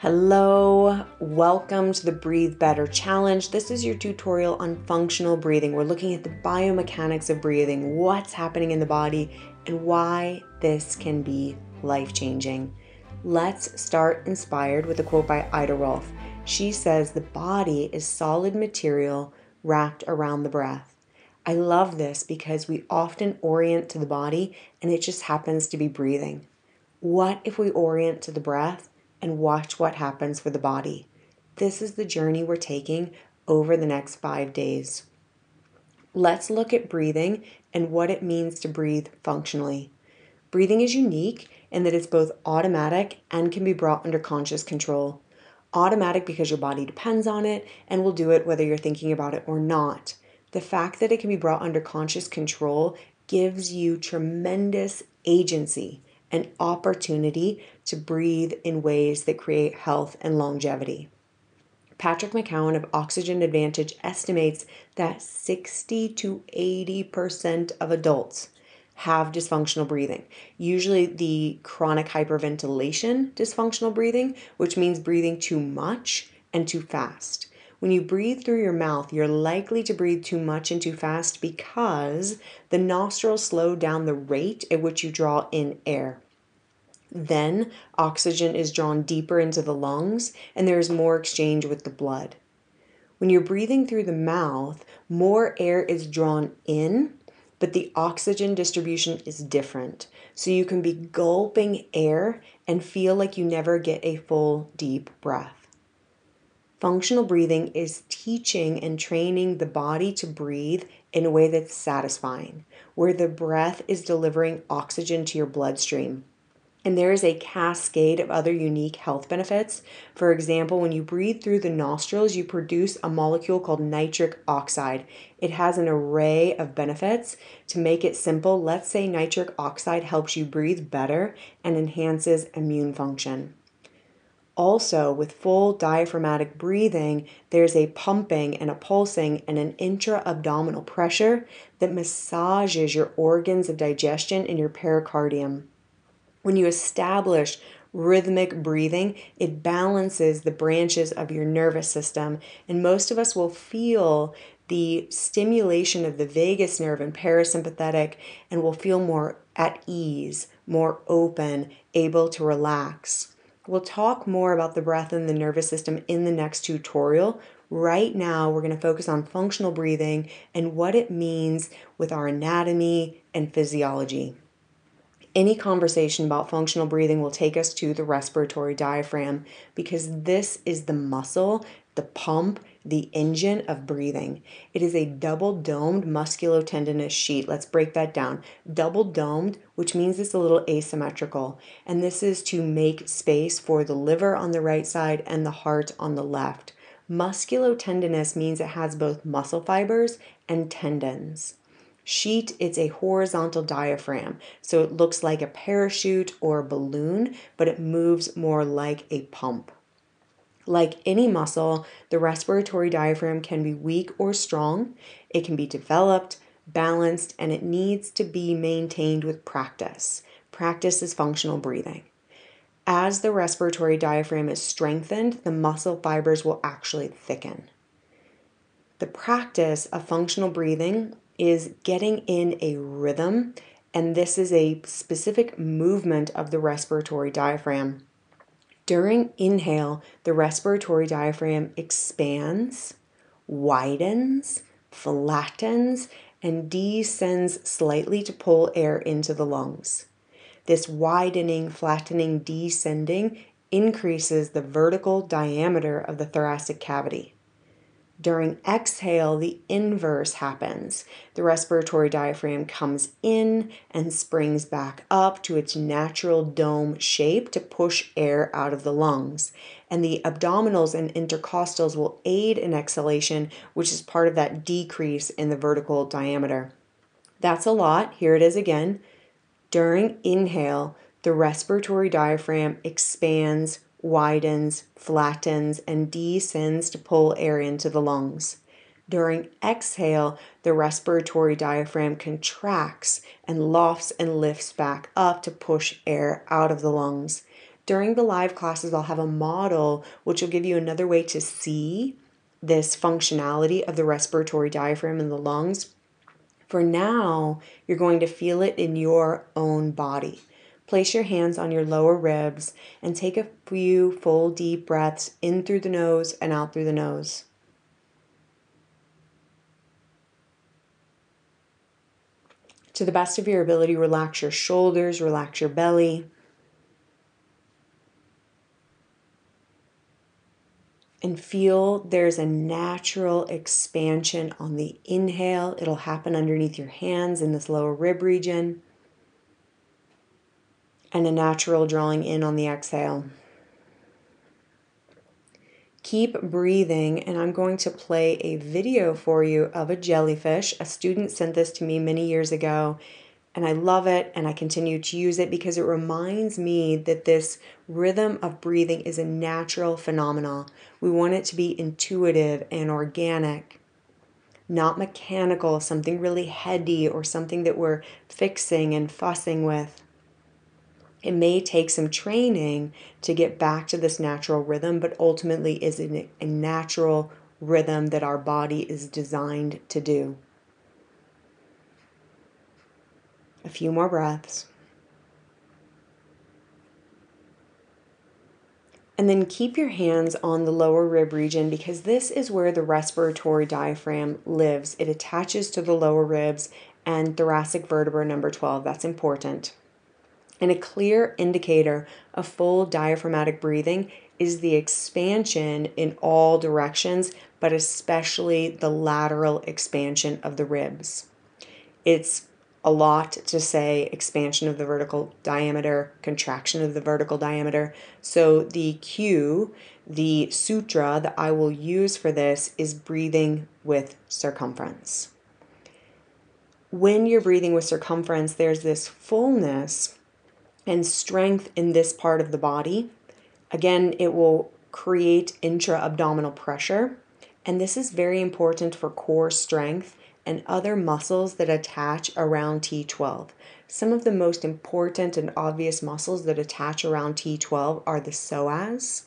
Hello, welcome to the Breathe Better Challenge. This is your tutorial on functional breathing. We're looking at the biomechanics of breathing, what's happening in the body, and why this can be life changing. Let's start inspired with a quote by Ida Rolf. She says, The body is solid material wrapped around the breath. I love this because we often orient to the body and it just happens to be breathing. What if we orient to the breath and watch what happens for the body? This is the journey we're taking over the next five days. Let's look at breathing and what it means to breathe functionally. Breathing is unique in that it's both automatic and can be brought under conscious control. Automatic because your body depends on it and will do it whether you're thinking about it or not. The fact that it can be brought under conscious control gives you tremendous agency and opportunity to breathe in ways that create health and longevity. Patrick McKeown of Oxygen Advantage estimates that 60 to 80% of adults have dysfunctional breathing. Usually, the chronic hyperventilation dysfunctional breathing, which means breathing too much and too fast. When you breathe through your mouth, you're likely to breathe too much and too fast because the nostrils slow down the rate at which you draw in air. Then oxygen is drawn deeper into the lungs and there is more exchange with the blood. When you're breathing through the mouth, more air is drawn in, but the oxygen distribution is different. So you can be gulping air and feel like you never get a full deep breath. Functional breathing is teaching and training the body to breathe in a way that's satisfying, where the breath is delivering oxygen to your bloodstream. And there is a cascade of other unique health benefits. For example, when you breathe through the nostrils, you produce a molecule called nitric oxide. It has an array of benefits. To make it simple, let's say nitric oxide helps you breathe better and enhances immune function. Also, with full diaphragmatic breathing, there's a pumping and a pulsing and an intra abdominal pressure that massages your organs of digestion and your pericardium. When you establish rhythmic breathing, it balances the branches of your nervous system, and most of us will feel the stimulation of the vagus nerve and parasympathetic and will feel more at ease, more open, able to relax. We'll talk more about the breath and the nervous system in the next tutorial. Right now, we're going to focus on functional breathing and what it means with our anatomy and physiology. Any conversation about functional breathing will take us to the respiratory diaphragm because this is the muscle, the pump, the engine of breathing. It is a double domed musculotendinous sheet. Let's break that down. Double domed, which means it's a little asymmetrical. And this is to make space for the liver on the right side and the heart on the left. Musculotendinous means it has both muscle fibers and tendons. Sheet, it's a horizontal diaphragm. So it looks like a parachute or a balloon, but it moves more like a pump. Like any muscle, the respiratory diaphragm can be weak or strong. It can be developed, balanced, and it needs to be maintained with practice. Practice is functional breathing. As the respiratory diaphragm is strengthened, the muscle fibers will actually thicken. The practice of functional breathing is getting in a rhythm, and this is a specific movement of the respiratory diaphragm. During inhale, the respiratory diaphragm expands, widens, flattens, and descends slightly to pull air into the lungs. This widening, flattening, descending increases the vertical diameter of the thoracic cavity. During exhale, the inverse happens. The respiratory diaphragm comes in and springs back up to its natural dome shape to push air out of the lungs. And the abdominals and intercostals will aid in exhalation, which is part of that decrease in the vertical diameter. That's a lot. Here it is again. During inhale, the respiratory diaphragm expands widens, flattens, and descends to pull air into the lungs. During exhale, the respiratory diaphragm contracts and lofts and lifts back up to push air out of the lungs. During the live classes, I'll have a model which will give you another way to see this functionality of the respiratory diaphragm in the lungs. For now, you're going to feel it in your own body. Place your hands on your lower ribs and take a few full deep breaths in through the nose and out through the nose. To the best of your ability, relax your shoulders, relax your belly. And feel there's a natural expansion on the inhale. It'll happen underneath your hands in this lower rib region and a natural drawing in on the exhale. Keep breathing, and I'm going to play a video for you of a jellyfish. A student sent this to me many years ago, and I love it and I continue to use it because it reminds me that this rhythm of breathing is a natural phenomenon. We want it to be intuitive and organic, not mechanical, something really heady or something that we're fixing and fussing with. It may take some training to get back to this natural rhythm, but ultimately is a natural rhythm that our body is designed to do. A few more breaths. And then keep your hands on the lower rib region because this is where the respiratory diaphragm lives. It attaches to the lower ribs and thoracic vertebra number 12. That's important. And a clear indicator of full diaphragmatic breathing is the expansion in all directions, but especially the lateral expansion of the ribs. It's a lot to say expansion of the vertical diameter, contraction of the vertical diameter. So the cue, the sutra that I will use for this is breathing with circumference. When you're breathing with circumference, there's this fullness and strength in this part of the body. Again, it will create intra abdominal pressure. And this is very important for core strength and other muscles that attach around T12. Some of the most important and obvious muscles that attach around T12 are the psoas,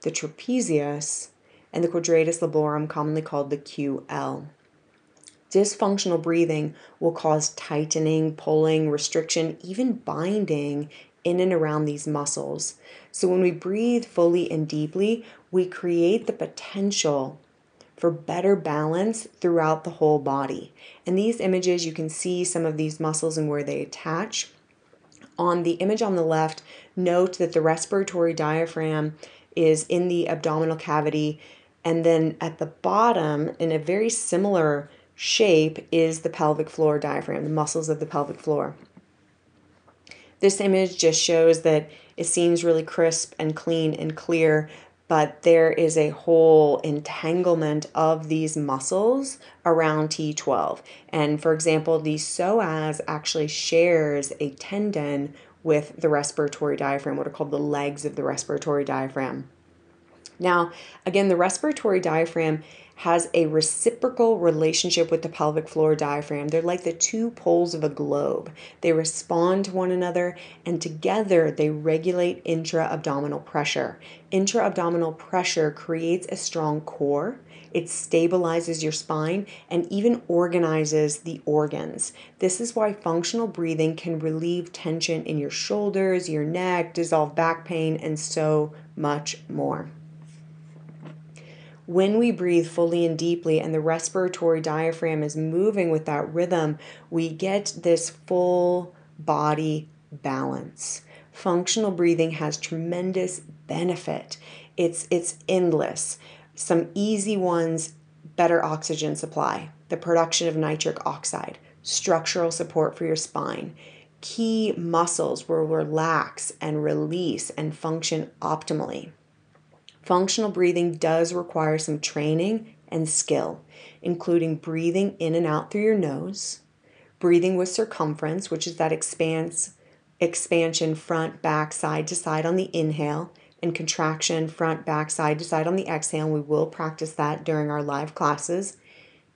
the trapezius, and the quadratus lumborum, commonly called the QL. Dysfunctional breathing will cause tightening, pulling, restriction, even binding in and around these muscles. So, when we breathe fully and deeply, we create the potential for better balance throughout the whole body. In these images, you can see some of these muscles and where they attach. On the image on the left, note that the respiratory diaphragm is in the abdominal cavity, and then at the bottom, in a very similar shape is the pelvic floor diaphragm, the muscles of the pelvic floor. This image just shows that it seems really crisp and clean and clear, but there is a whole entanglement of these muscles around T12. And for example, the psoas actually shares a tendon with the respiratory diaphragm, what are called the legs of the respiratory diaphragm. Now, again, the respiratory diaphragm has a reciprocal relationship with the pelvic floor diaphragm. They're like the two poles of a globe. They respond to one another and together they regulate intra abdominal pressure. Intra abdominal pressure creates a strong core. It stabilizes your spine and even organizes the organs. This is why functional breathing can relieve tension in your shoulders, your neck, dissolve back pain, and so much more. When we breathe fully and deeply and the respiratory diaphragm is moving with that rhythm, we get this full body balance. Functional breathing has tremendous benefit. It's it's endless. Some easy ones, better oxygen supply, the production of nitric oxide, structural support for your spine, key muscles will relax and release and function optimally. Functional breathing does require some training and skill, including breathing in and out through your nose, breathing with circumference, which is that expanse, expansion front, back, side to side on the inhale, and contraction front, back, side to side on the exhale. We will practice that during our live classes.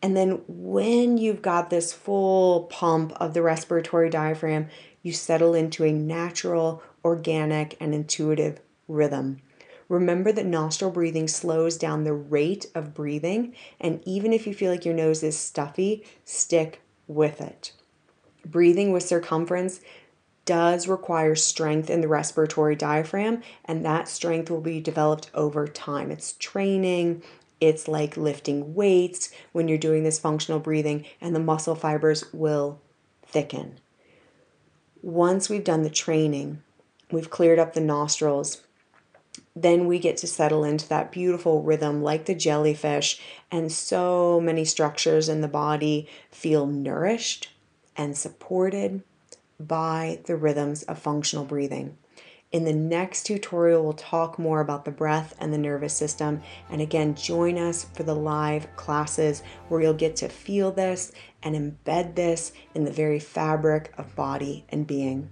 And then when you've got this full pump of the respiratory diaphragm, you settle into a natural organic, and intuitive rhythm. Remember that nostril breathing slows down the rate of breathing, and even if you feel like your nose is stuffy, stick with it. Breathing with circumference does require strength in the respiratory diaphragm, and that strength will be developed over time. It's training, it's like lifting weights when you're doing this functional breathing, and the muscle fibers will thicken. Once we've done the training, we've cleared up the nostrils, then we get to settle into that beautiful rhythm like the jellyfish, and so many structures in the body feel nourished and supported by the rhythms of functional breathing. In the next tutorial, we'll talk more about the breath and the nervous system. And again, join us for the live classes where you'll get to feel this and embed this in the very fabric of body and being.